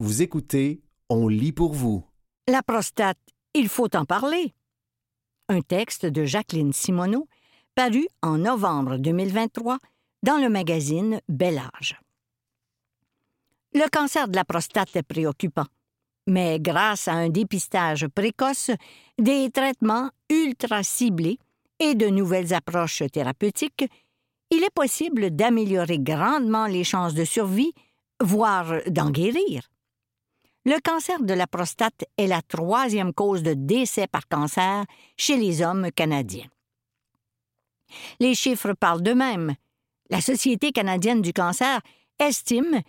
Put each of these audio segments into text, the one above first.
Vous écoutez On lit pour vous. La prostate, il faut en parler. Un texte de Jacqueline Simoneau, paru en novembre 2023 dans le magazine Bel Âge. Le cancer de la prostate est préoccupant, mais grâce à un dépistage précoce, des traitements ultra ciblés et de nouvelles approches thérapeutiques, il est possible d'améliorer grandement les chances de survie, voire d'en guérir. Le cancer de la prostate est la troisième cause de décès par cancer chez les hommes canadiens. Les chiffres parlent d'eux-mêmes. La Société canadienne du cancer estime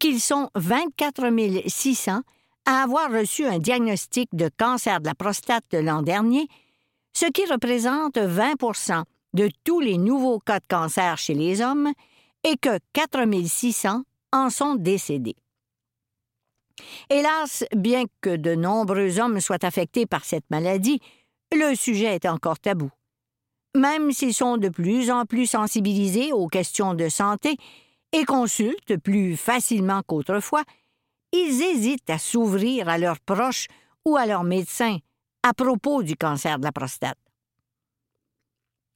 qu'ils sont 24 600 à avoir reçu un diagnostic de cancer de la prostate l'an dernier, ce qui représente 20% de tous les nouveaux cas de cancer chez les hommes et que 4 600 en sont décédés. Hélas, bien que de nombreux hommes soient affectés par cette maladie, le sujet est encore tabou. Même s'ils sont de plus en plus sensibilisés aux questions de santé et consultent plus facilement qu'autrefois, ils hésitent à s'ouvrir à leurs proches ou à leurs médecins à propos du cancer de la prostate.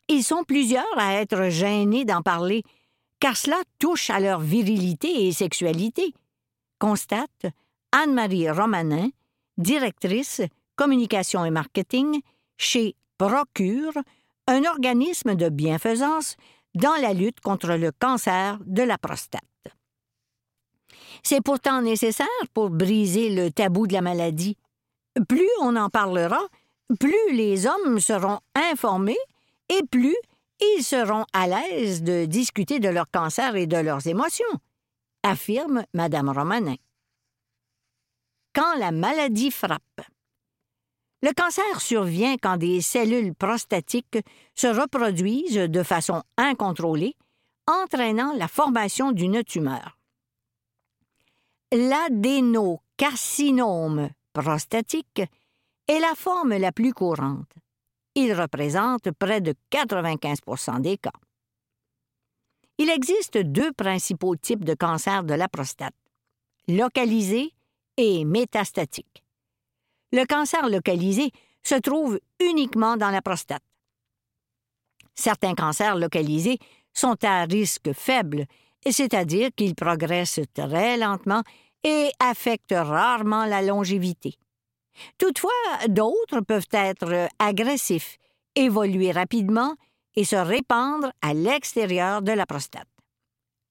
Ils sont plusieurs à être gênés d'en parler, car cela touche à leur virilité et sexualité, constate Anne-Marie Romanin, directrice communication et marketing chez Procure, un organisme de bienfaisance dans la lutte contre le cancer de la prostate. C'est pourtant nécessaire pour briser le tabou de la maladie. Plus on en parlera, plus les hommes seront informés et plus ils seront à l'aise de discuter de leur cancer et de leurs émotions, affirme Mme Romanin. Quand la maladie frappe. Le cancer survient quand des cellules prostatiques se reproduisent de façon incontrôlée, entraînant la formation d'une tumeur. L'adénocarcinome prostatique est la forme la plus courante. Il représente près de 95 des cas. Il existe deux principaux types de cancer de la prostate, localisé et métastatique. Le cancer localisé se trouve uniquement dans la prostate. Certains cancers localisés sont à risque faible, c'est-à-dire qu'ils progressent très lentement et affectent rarement la longévité. Toutefois, d'autres peuvent être agressifs, évoluer rapidement et se répandre à l'extérieur de la prostate.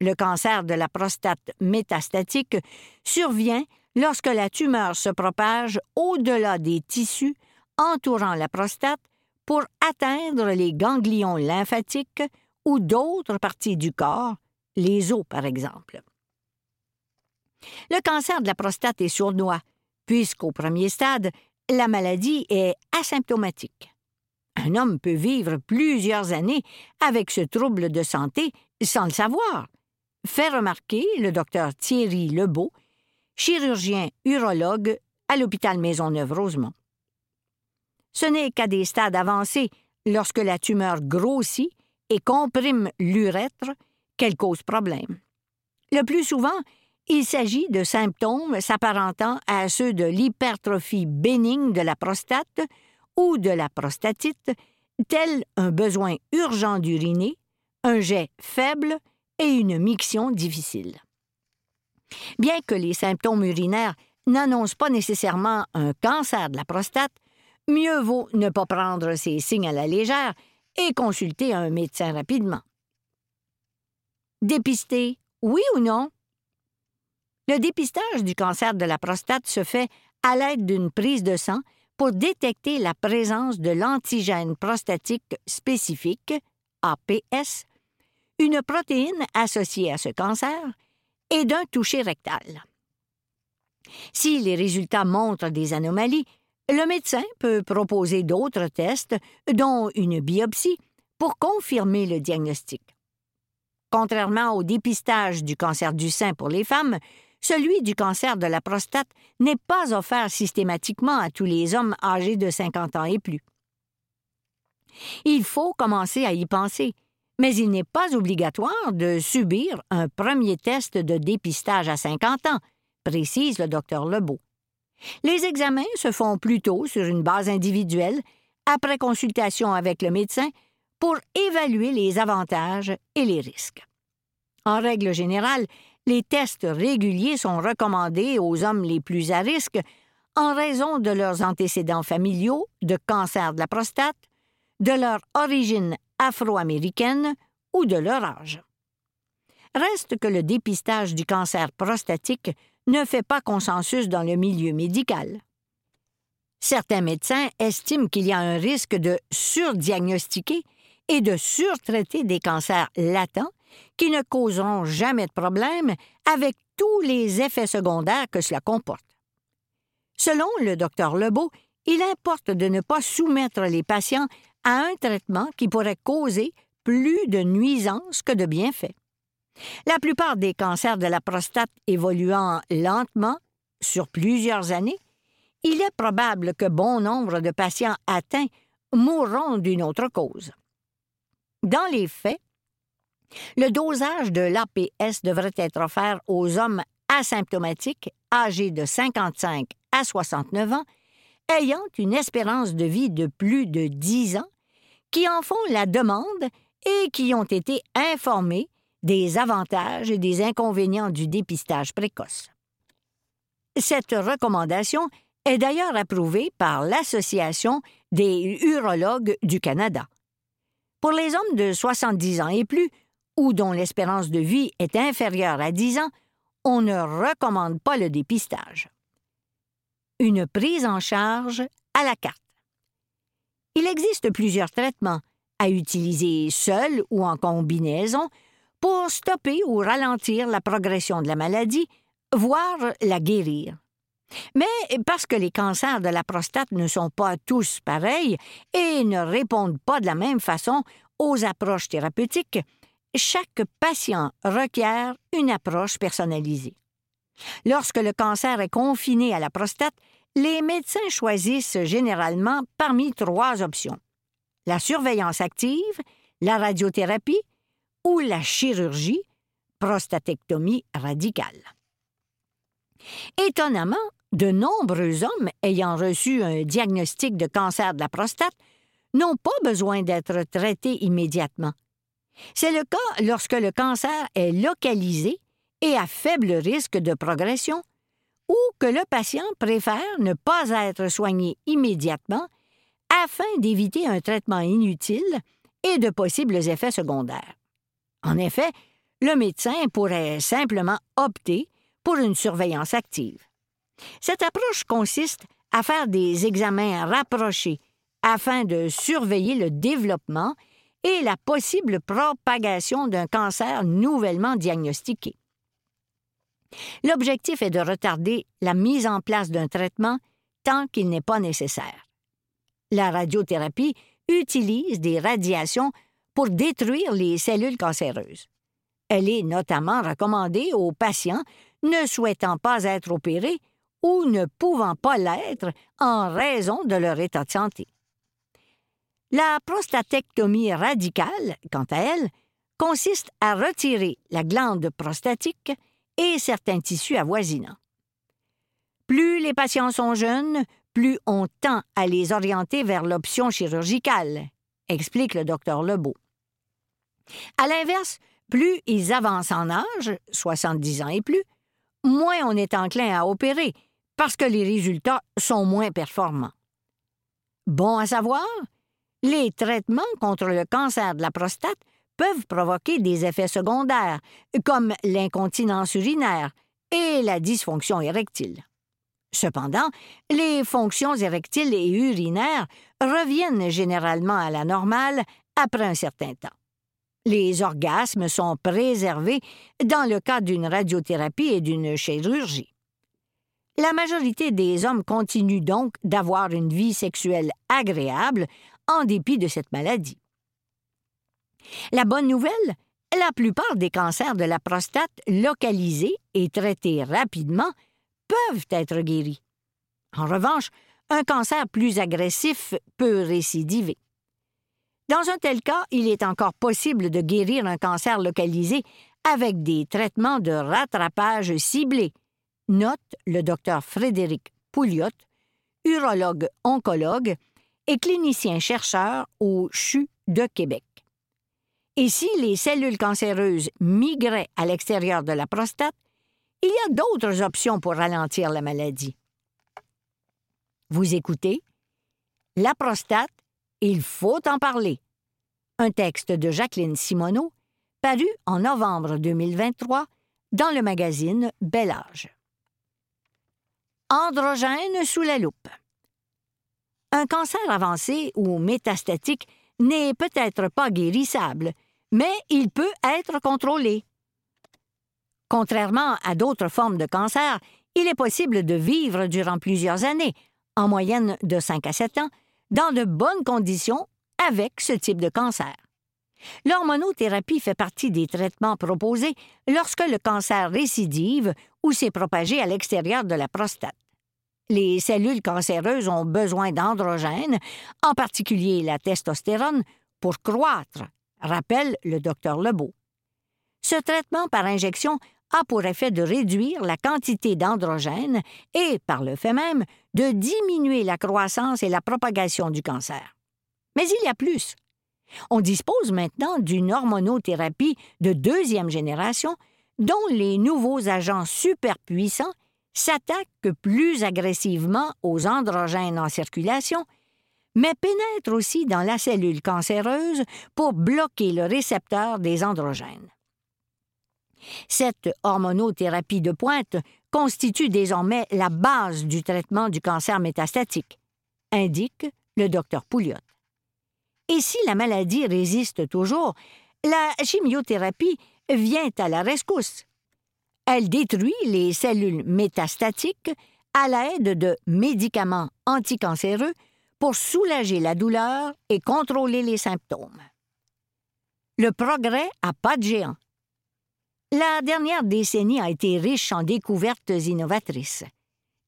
Le cancer de la prostate métastatique survient lorsque la tumeur se propage au-delà des tissus entourant la prostate pour atteindre les ganglions lymphatiques ou d'autres parties du corps, les os par exemple. Le cancer de la prostate est sournois, puisqu'au premier stade, la maladie est asymptomatique. Un homme peut vivre plusieurs années avec ce trouble de santé sans le savoir, fait remarquer le docteur Thierry Lebeau, chirurgien urologue à l'hôpital Maisonneuve-Rosemont. Ce n'est qu'à des stades avancés, lorsque la tumeur grossit et comprime l'urètre, qu'elle cause problème. Le plus souvent, il s'agit de symptômes s'apparentant à ceux de l'hypertrophie bénigne de la prostate ou de la prostatite, tels un besoin urgent d'uriner, un jet faible et une miction difficile. Bien que les symptômes urinaires n'annoncent pas nécessairement un cancer de la prostate, mieux vaut ne pas prendre ces signes à la légère et consulter un médecin rapidement. Dépister, oui ou non? Le dépistage du cancer de la prostate se fait à l'aide d'une prise de sang pour détecter la présence de l'antigène prostatique spécifique, APS, une protéine associée à ce cancer, et d'un toucher rectal. Si les résultats montrent des anomalies, le médecin peut proposer d'autres tests, dont une biopsie, pour confirmer le diagnostic. Contrairement au dépistage du cancer du sein pour les femmes, celui du cancer de la prostate n'est pas offert systématiquement à tous les hommes âgés de 50 ans et plus. Il faut commencer à y penser, mais il n'est pas obligatoire de subir un premier test de dépistage à 50 ans, précise le docteur Lebeau. Les examens se font plutôt sur une base individuelle, après consultation avec le médecin, pour évaluer les avantages et les risques. En règle générale, les tests réguliers sont recommandés aux hommes les plus à risque en raison de leurs antécédents familiaux de cancer de la prostate, de leur origine afro-américaine ou de leur âge. Reste que le dépistage du cancer prostatique ne fait pas consensus dans le milieu médical. Certains médecins estiment qu'il y a un risque de surdiagnostiquer et de surtraiter des cancers latents qui ne causeront jamais de problème avec tous les effets secondaires que cela comporte. Selon le docteur Lebeau, il importe de ne pas soumettre les patients un traitement qui pourrait causer plus de nuisances que de bienfaits. La plupart des cancers de la prostate évoluant lentement sur plusieurs années, il est probable que bon nombre de patients atteints mourront d'une autre cause. Dans les faits, le dosage de l'APS devrait être offert aux hommes asymptomatiques âgés de 55 à 69 ans ayant une espérance de vie de plus de 10 ans qui en font la demande et qui ont été informés des avantages et des inconvénients du dépistage précoce. Cette recommandation est d'ailleurs approuvée par l'Association des urologues du Canada. Pour les hommes de 70 ans et plus, ou dont l'espérance de vie est inférieure à 10 ans, on ne recommande pas le dépistage. Une prise en charge à la carte. Il existe plusieurs traitements à utiliser seul ou en combinaison pour stopper ou ralentir la progression de la maladie, voire la guérir. Mais parce que les cancers de la prostate ne sont pas tous pareils et ne répondent pas de la même façon aux approches thérapeutiques, chaque patient requiert une approche personnalisée. Lorsque le cancer est confiné à la prostate, les médecins choisissent généralement parmi trois options la surveillance active, la radiothérapie ou la chirurgie, prostatectomie radicale. Étonnamment, de nombreux hommes ayant reçu un diagnostic de cancer de la prostate n'ont pas besoin d'être traités immédiatement. C'est le cas lorsque le cancer est localisé et à faible risque de progression, ou que le patient préfère ne pas être soigné immédiatement afin d'éviter un traitement inutile et de possibles effets secondaires. En effet, le médecin pourrait simplement opter pour une surveillance active. Cette approche consiste à faire des examens rapprochés afin de surveiller le développement et la possible propagation d'un cancer nouvellement diagnostiqué. L'objectif est de retarder la mise en place d'un traitement tant qu'il n'est pas nécessaire. La radiothérapie utilise des radiations pour détruire les cellules cancéreuses. Elle est notamment recommandée aux patients ne souhaitant pas être opérés ou ne pouvant pas l'être en raison de leur état de santé. La prostatectomie radicale, quant à elle, consiste à retirer la glande prostatique et certains tissus avoisinants. Plus les patients sont jeunes, plus on tend à les orienter vers l'option chirurgicale, explique le docteur Lebeau. À l'inverse, plus ils avancent en âge, 70 ans et plus, moins on est enclin à opérer, parce que les résultats sont moins performants. Bon à savoir, les traitements contre le cancer de la prostate peuvent provoquer des effets secondaires, comme l'incontinence urinaire et la dysfonction érectile. Cependant, les fonctions érectiles et urinaires reviennent généralement à la normale après un certain temps. Les orgasmes sont préservés dans le cas d'une radiothérapie et d'une chirurgie. La majorité des hommes continuent donc d'avoir une vie sexuelle agréable en dépit de cette maladie. La bonne nouvelle, la plupart des cancers de la prostate localisés et traités rapidement peuvent être guéris. En revanche, un cancer plus agressif peut récidiver. Dans un tel cas, il est encore possible de guérir un cancer localisé avec des traitements de rattrapage ciblés, note le docteur Frédéric Pouliot, urologue oncologue et clinicien chercheur au CHU de Québec. Et si les cellules cancéreuses migraient à l'extérieur de la prostate, il y a d'autres options pour ralentir la maladie. Vous écoutez? La prostate, il faut en parler. Un texte de Jacqueline Simoneau, paru en novembre 2023 dans le magazine Bel Âge. Androgène sous la loupe. Un cancer avancé ou métastatique n'est peut-être pas guérissable, mais il peut être contrôlé. Contrairement à d'autres formes de cancer, il est possible de vivre durant plusieurs années, en moyenne de 5 à 7 ans, dans de bonnes conditions avec ce type de cancer. L'hormonothérapie fait partie des traitements proposés lorsque le cancer récidive ou s'est propagé à l'extérieur de la prostate. Les cellules cancéreuses ont besoin d'androgènes, en particulier la testostérone, pour croître, rappelle le docteur Lebeau. Ce traitement par injection a pour effet de réduire la quantité d'androgènes et, par le fait même, de diminuer la croissance et la propagation du cancer. Mais il y a plus. On dispose maintenant d'une hormonothérapie de deuxième génération dont les nouveaux agents superpuissants s'attaquent plus agressivement aux androgènes en circulation, mais pénètrent aussi dans la cellule cancéreuse pour bloquer le récepteur des androgènes. Cette hormonothérapie de pointe constitue désormais la base du traitement du cancer métastatique, indique le docteur Pouliot. Et si la maladie résiste toujours, la chimiothérapie vient à la rescousse. Elle détruit les cellules métastatiques à l'aide de médicaments anticancéreux pour soulager la douleur et contrôler les symptômes. Le progrès a pas de géant. La dernière décennie a été riche en découvertes innovatrices.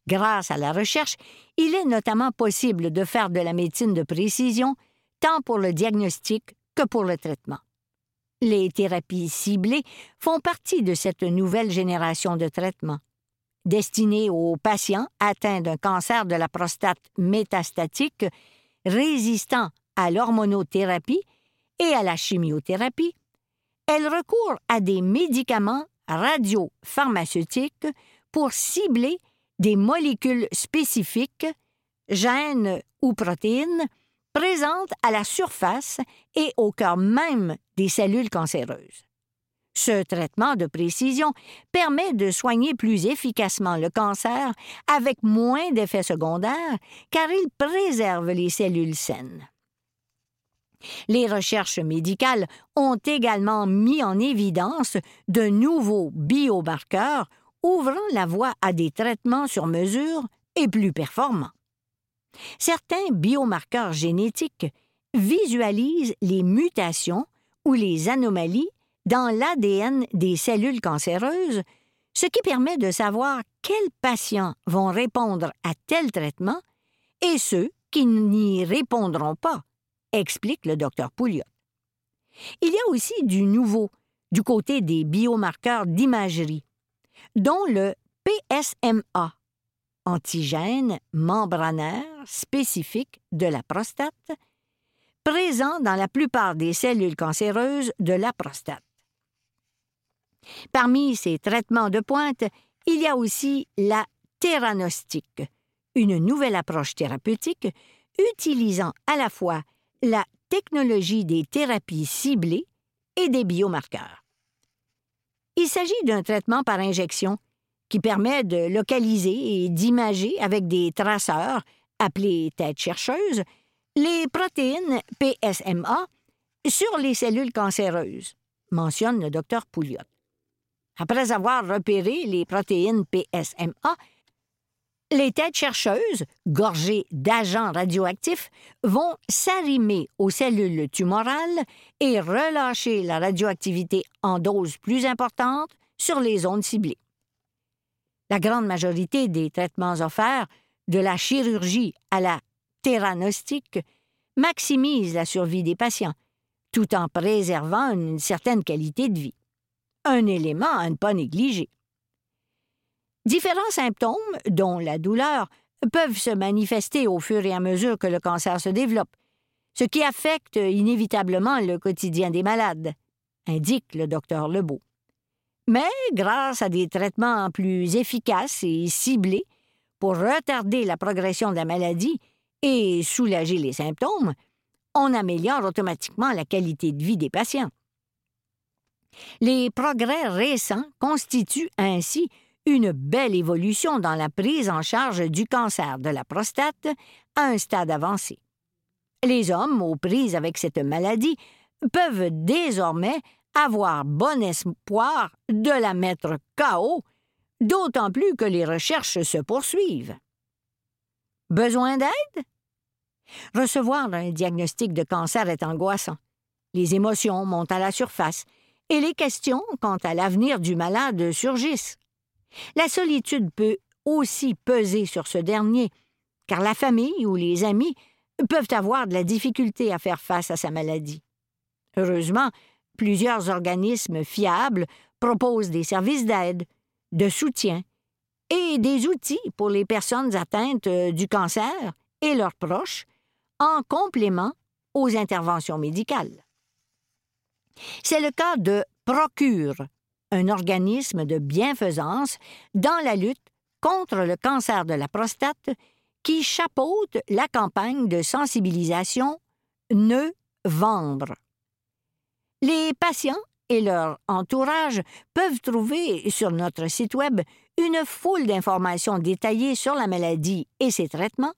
Grâce à la recherche, il est notamment possible de faire de la médecine de précision tant pour le diagnostic que pour le traitement. Les thérapies ciblées font partie de cette nouvelle génération de traitements. Destinés aux patients atteints d'un cancer de la prostate métastatique, résistant à l'hormonothérapie et à la chimiothérapie, elle recourt à des médicaments radiopharmaceutiques pour cibler des molécules spécifiques, gènes ou protéines, présente à la surface et au cœur même des cellules cancéreuses. Ce traitement de précision permet de soigner plus efficacement le cancer avec moins d'effets secondaires car il préserve les cellules saines. Les recherches médicales ont également mis en évidence de nouveaux biomarqueurs ouvrant la voie à des traitements sur mesure et plus performants. Certains biomarqueurs génétiques visualisent les mutations ou les anomalies dans l'ADN des cellules cancéreuses, ce qui permet de savoir quels patients vont répondre à tel traitement et ceux qui n'y répondront pas, explique le docteur Pouliot. Il y a aussi du nouveau du côté des biomarqueurs d'imagerie, dont le PSMA, antigène membranaire spécifique de la prostate, présent dans la plupart des cellules cancéreuses de la prostate. Parmi ces traitements de pointe, il y a aussi la théranostique, une nouvelle approche thérapeutique utilisant à la fois la technologie des thérapies ciblées et des biomarqueurs. Il s'agit d'un traitement par injection qui permet de localiser et d'imager avec des traceurs, appelés têtes chercheuses, les protéines PSMA sur les cellules cancéreuses, mentionne le docteur Pouliot. Après avoir repéré les protéines PSMA, les têtes chercheuses, gorgées d'agents radioactifs, vont s'arrimer aux cellules tumorales et relâcher la radioactivité en doses plus importantes sur les zones ciblées. La grande majorité des traitements offerts, de la chirurgie à la théranostique, maximisent la survie des patients, tout en préservant une certaine qualité de vie. Un élément à ne pas négliger. Différents symptômes, dont la douleur, peuvent se manifester au fur et à mesure que le cancer se développe, ce qui affecte inévitablement le quotidien des malades, indique le docteur Lebeau. Mais grâce à des traitements plus efficaces et ciblés pour retarder la progression de la maladie et soulager les symptômes, on améliore automatiquement la qualité de vie des patients. Les progrès récents constituent ainsi une belle évolution dans la prise en charge du cancer de la prostate à un stade avancé. Les hommes aux prises avec cette maladie peuvent désormais avoir bon espoir de la mettre KO, d'autant plus que les recherches se poursuivent. Besoin d'aide? Recevoir un diagnostic de cancer est angoissant. Les émotions montent à la surface et les questions quant à l'avenir du malade surgissent. La solitude peut aussi peser sur ce dernier, car la famille ou les amis peuvent avoir de la difficulté à faire face à sa maladie. Heureusement, plusieurs organismes fiables proposent des services d'aide, de soutien et des outils pour les personnes atteintes euh, du cancer et leurs proches, en complément aux interventions médicales. C'est le cas de Procure, un organisme de bienfaisance dans la lutte contre le cancer de la prostate qui chapeaute la campagne de sensibilisation Ne vendre. Les patients et leur entourage peuvent trouver sur notre site Web une foule d'informations détaillées sur la maladie et ses traitements,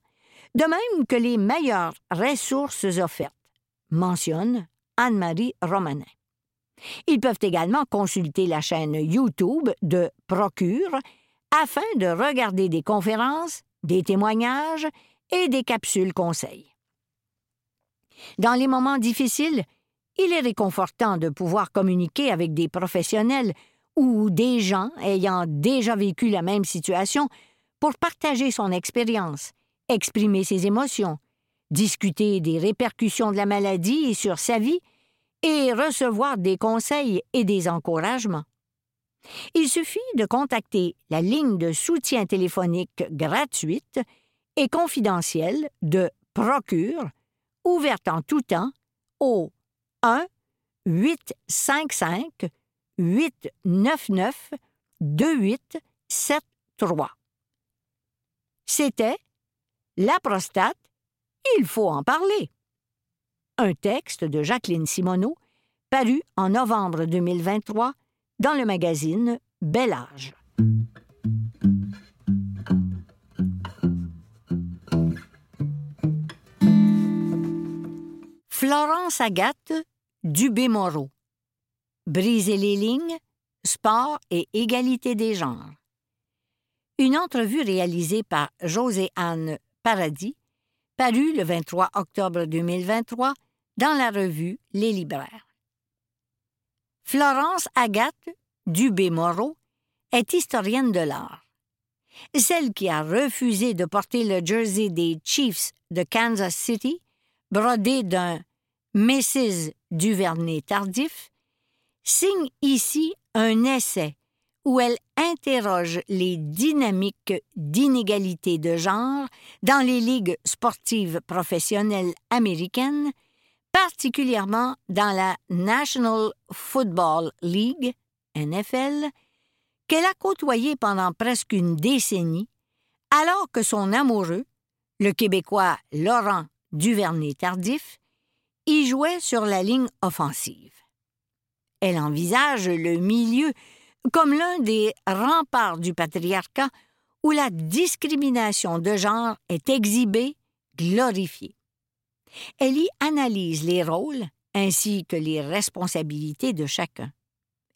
de même que les meilleures ressources offertes, mentionne Anne-Marie Romanin. Ils peuvent également consulter la chaîne YouTube de Procure afin de regarder des conférences, des témoignages et des capsules conseils. Dans les moments difficiles, il est réconfortant de pouvoir communiquer avec des professionnels ou des gens ayant déjà vécu la même situation pour partager son expérience, exprimer ses émotions, discuter des répercussions de la maladie sur sa vie et recevoir des conseils et des encouragements. Il suffit de contacter la ligne de soutien téléphonique gratuite et confidentielle de Procure, ouverte en tout temps, au 1 855 899 2873. C'était La prostate, il faut en parler. Un texte de Jacqueline Simoneau, paru en novembre 2023 dans le magazine Bel Âge. Florence Agathe Dubé-Moreau. Briser les lignes, sport et égalité des genres. Une entrevue réalisée par José-Anne Paradis, parue le 23 octobre 2023 dans la revue Les Libraires. Florence Agathe Dubé-Moreau est historienne de l'art. Celle qui a refusé de porter le jersey des Chiefs de Kansas City, brodé d'un Mrs. Duvernay tardif, signe ici un essai où elle interroge les dynamiques d'inégalité de genre dans les ligues sportives professionnelles américaines particulièrement dans la National Football League, NFL, qu'elle a côtoyé pendant presque une décennie, alors que son amoureux, le Québécois Laurent Duvernay-Tardif, y jouait sur la ligne offensive. Elle envisage le milieu comme l'un des remparts du patriarcat où la discrimination de genre est exhibée, glorifiée. Elle y analyse les rôles ainsi que les responsabilités de chacun.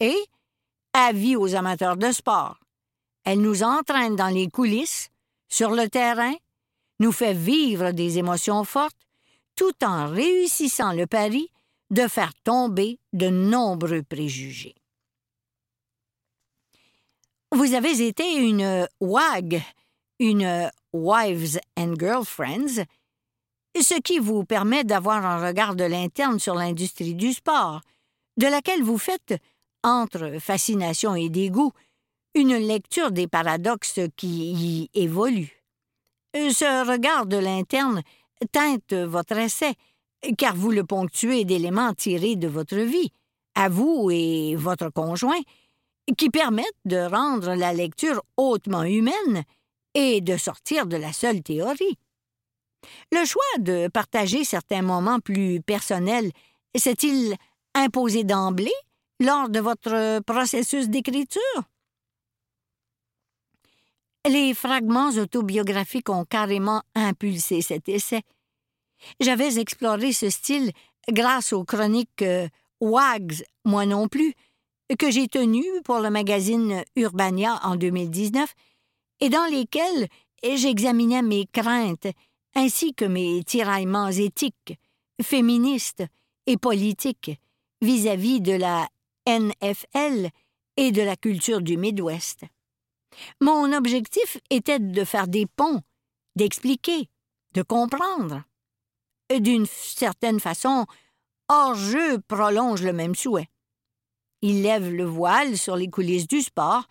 Et, avis aux amateurs de sport, elle nous entraîne dans les coulisses, sur le terrain, nous fait vivre des émotions fortes, tout en réussissant le pari de faire tomber de nombreux préjugés. Vous avez été une WAG, une Wives and Girlfriends, ce qui vous permet d'avoir un regard de l'interne sur l'industrie du sport, de laquelle vous faites, entre fascination et dégoût, une lecture des paradoxes qui y évoluent. Ce regard de l'interne teinte votre essai, car vous le ponctuez d'éléments tirés de votre vie, à vous et votre conjoint, qui permettent de rendre la lecture hautement humaine et de sortir de la seule théorie. Le choix de partager certains moments plus personnels s'est-il imposé d'emblée lors de votre processus d'écriture? Les fragments autobiographiques ont carrément impulsé cet essai. J'avais exploré ce style grâce aux chroniques euh, Wags, moi non plus, que j'ai tenues pour le magazine Urbania en 2019 et dans lesquelles j'examinais mes craintes ainsi que mes tiraillements éthiques, féministes et politiques vis-à-vis de la NFL et de la culture du Midwest. Mon objectif était de faire des ponts, d'expliquer, de comprendre. D'une certaine façon, hors-jeu prolonge le même souhait. Il lève le voile sur les coulisses du sport,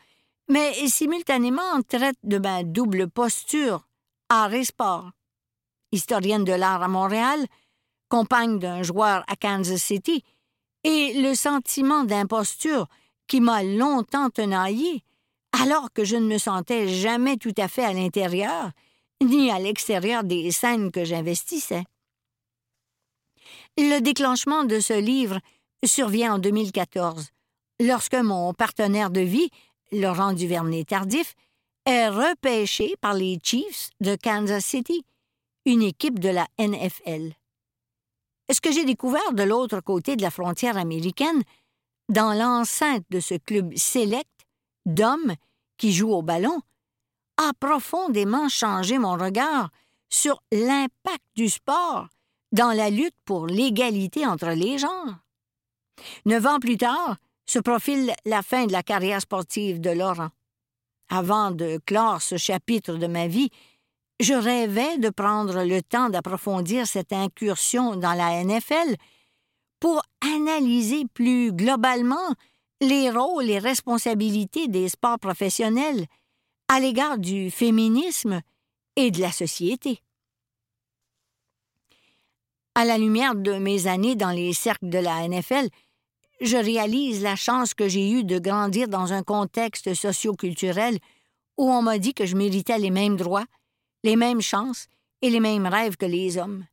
mais simultanément traite de ma double posture, art et sport. Historienne de l'art à Montréal, compagne d'un joueur à Kansas City, et le sentiment d'imposture qui m'a longtemps tenaillé, alors que je ne me sentais jamais tout à fait à l'intérieur, ni à l'extérieur des scènes que j'investissais. Le déclenchement de ce livre survient en 2014, lorsque mon partenaire de vie, Laurent Duvernay-Tardif, est repêché par les Chiefs de Kansas City, une équipe de la NFL. Ce que j'ai découvert de l'autre côté de la frontière américaine, dans l'enceinte de ce club sélect d'hommes qui jouent au ballon, a profondément changé mon regard sur l'impact du sport dans la lutte pour l'égalité entre les genres? Neuf ans plus tard, se profile la fin de la carrière sportive de Laurent. Avant de clore ce chapitre de ma vie, je rêvais de prendre le temps d'approfondir cette incursion dans la NFL pour analyser plus globalement les rôles et responsabilités des sports professionnels à l'égard du féminisme et de la société. À la lumière de mes années dans les cercles de la NFL, je réalise la chance que j'ai eue de grandir dans un contexte socioculturel où on m'a dit que je méritais les mêmes droits, les mêmes chances et les mêmes rêves que les hommes.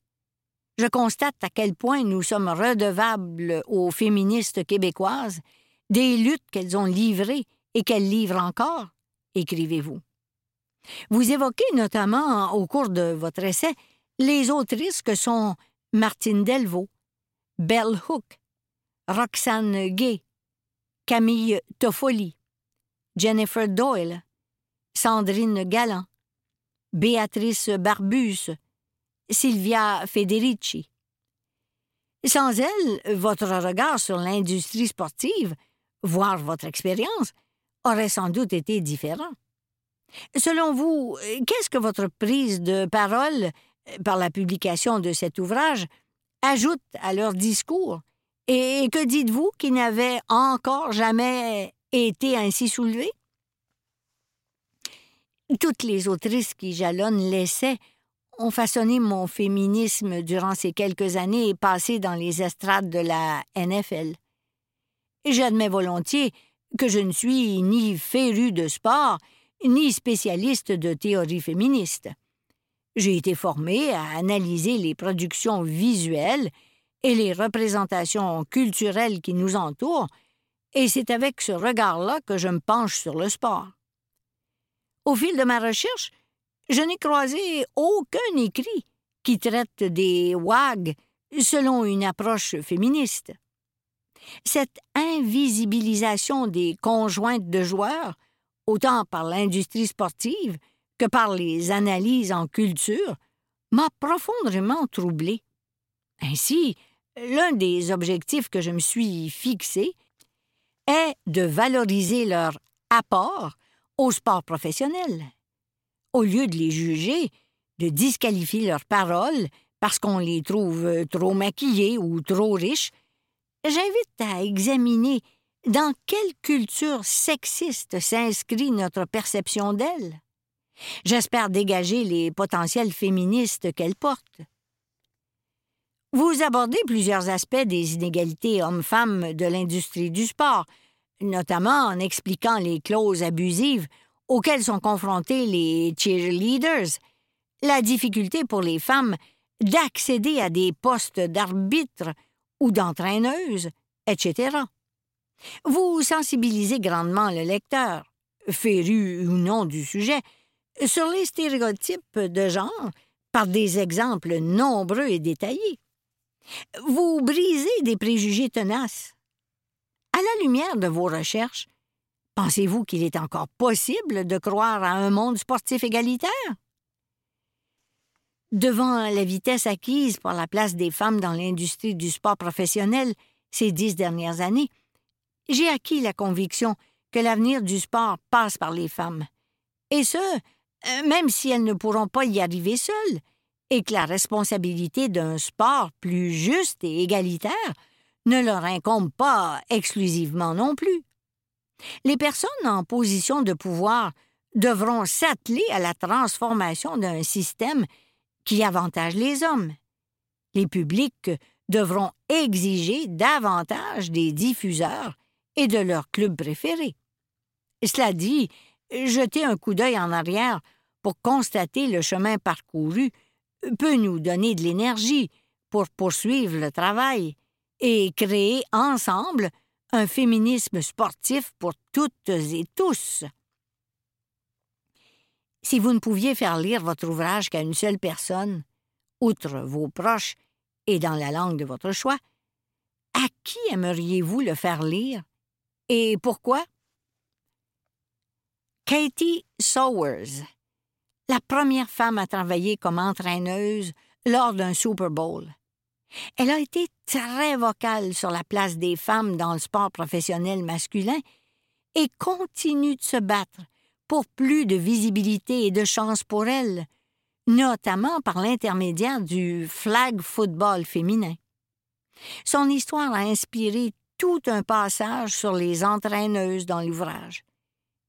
Je constate à quel point nous sommes redevables aux féministes québécoises des luttes qu'elles ont livrées et qu'elles livrent encore, écrivez-vous. Vous évoquez notamment, au cours de votre essai, les autrices que sont Martine Delvaux, Bell Hook, Roxane Gay, Camille Toffoli, Jennifer Doyle, Sandrine Galland, Béatrice Barbus, Sylvia Federici. Sans elle, votre regard sur l'industrie sportive, voire votre expérience, aurait sans doute été différent. Selon vous, qu'est-ce que votre prise de parole par la publication de cet ouvrage, ajoutent à leur discours? Et que dites-vous qui n'avait encore jamais été ainsi soulevé? Toutes les autrices qui jalonnent l'essai ont façonné mon féminisme durant ces quelques années passées dans les estrades de la NFL. J'admets volontiers que je ne suis ni féru de sport, ni spécialiste de théorie féministe. J'ai été formée à analyser les productions visuelles et les représentations culturelles qui nous entourent, et c'est avec ce regard-là que je me penche sur le sport. Au fil de ma recherche, je n'ai croisé aucun écrit qui traite des WAG selon une approche féministe. Cette invisibilisation des conjointes de joueurs, autant par l'industrie sportive que par les analyses en culture, m'a profondément troublé. Ainsi, l'un des objectifs que je me suis fixé est de valoriser leur apport au sport professionnel. Au lieu de les juger, de disqualifier leurs paroles parce qu'on les trouve trop maquillées ou trop riches, j'invite à examiner Dans quelle culture sexiste s'inscrit notre perception d'elle? J'espère dégager les potentiels féministes qu'elle porte. Vous abordez plusieurs aspects des inégalités hommes-femmes de l'industrie du sport, notamment en expliquant les clauses abusives auxquelles sont confrontés les cheerleaders, la difficulté pour les femmes d'accéder à des postes d'arbitre ou d'entraîneuse, etc. Vous sensibilisez grandement le lecteur, féru ou non du sujet, sur les stéréotypes de genre par des exemples nombreux et détaillés. Vous brisez des préjugés tenaces. À la lumière de vos recherches, pensez-vous qu'il est encore possible de croire à un monde sportif égalitaire? Devant la vitesse acquise par la place des femmes dans l'industrie du sport professionnel ces dix dernières années, j'ai acquis la conviction que l'avenir du sport passe par les femmes. Et ce, euh, même si elles ne pourront pas y arriver seules, et que la responsabilité d'un sport plus juste et égalitaire ne leur incombe pas exclusivement non plus. Les personnes en position de pouvoir devront s'atteler à la transformation d'un système qui avantage les hommes. Les publics devront exiger davantage des diffuseurs et de leurs clubs préférés. Cela dit, jeter un coup d'œil en arrière pour constater le chemin parcouru peut nous donner de l'énergie pour poursuivre le travail et créer ensemble un féminisme sportif pour toutes et tous. Si vous ne pouviez faire lire votre ouvrage qu'à une seule personne, outre vos proches et dans la langue de votre choix, à qui aimeriez-vous le faire lire et pourquoi? Katie Sowers, la première femme à travailler comme entraîneuse lors d'un Super Bowl. Elle a été très vocale sur la place des femmes dans le sport professionnel masculin et continue de se battre pour plus de visibilité et de chance pour elles, notamment par l'intermédiaire du flag football féminin. Son histoire a inspiré tout un passage sur les entraîneuses dans l'ouvrage,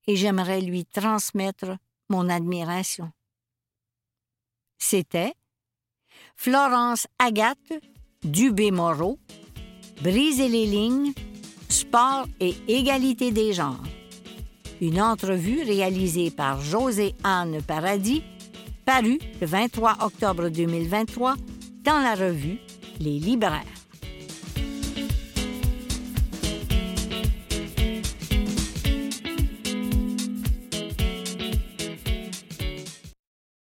et j'aimerais lui transmettre mon admiration. C'était Florence Agathe Dubé-Moreau, Briser les lignes, sport et égalité des genres. Une entrevue réalisée par José-Anne Paradis, parue le 23 octobre 2023 dans la revue Les Libraires.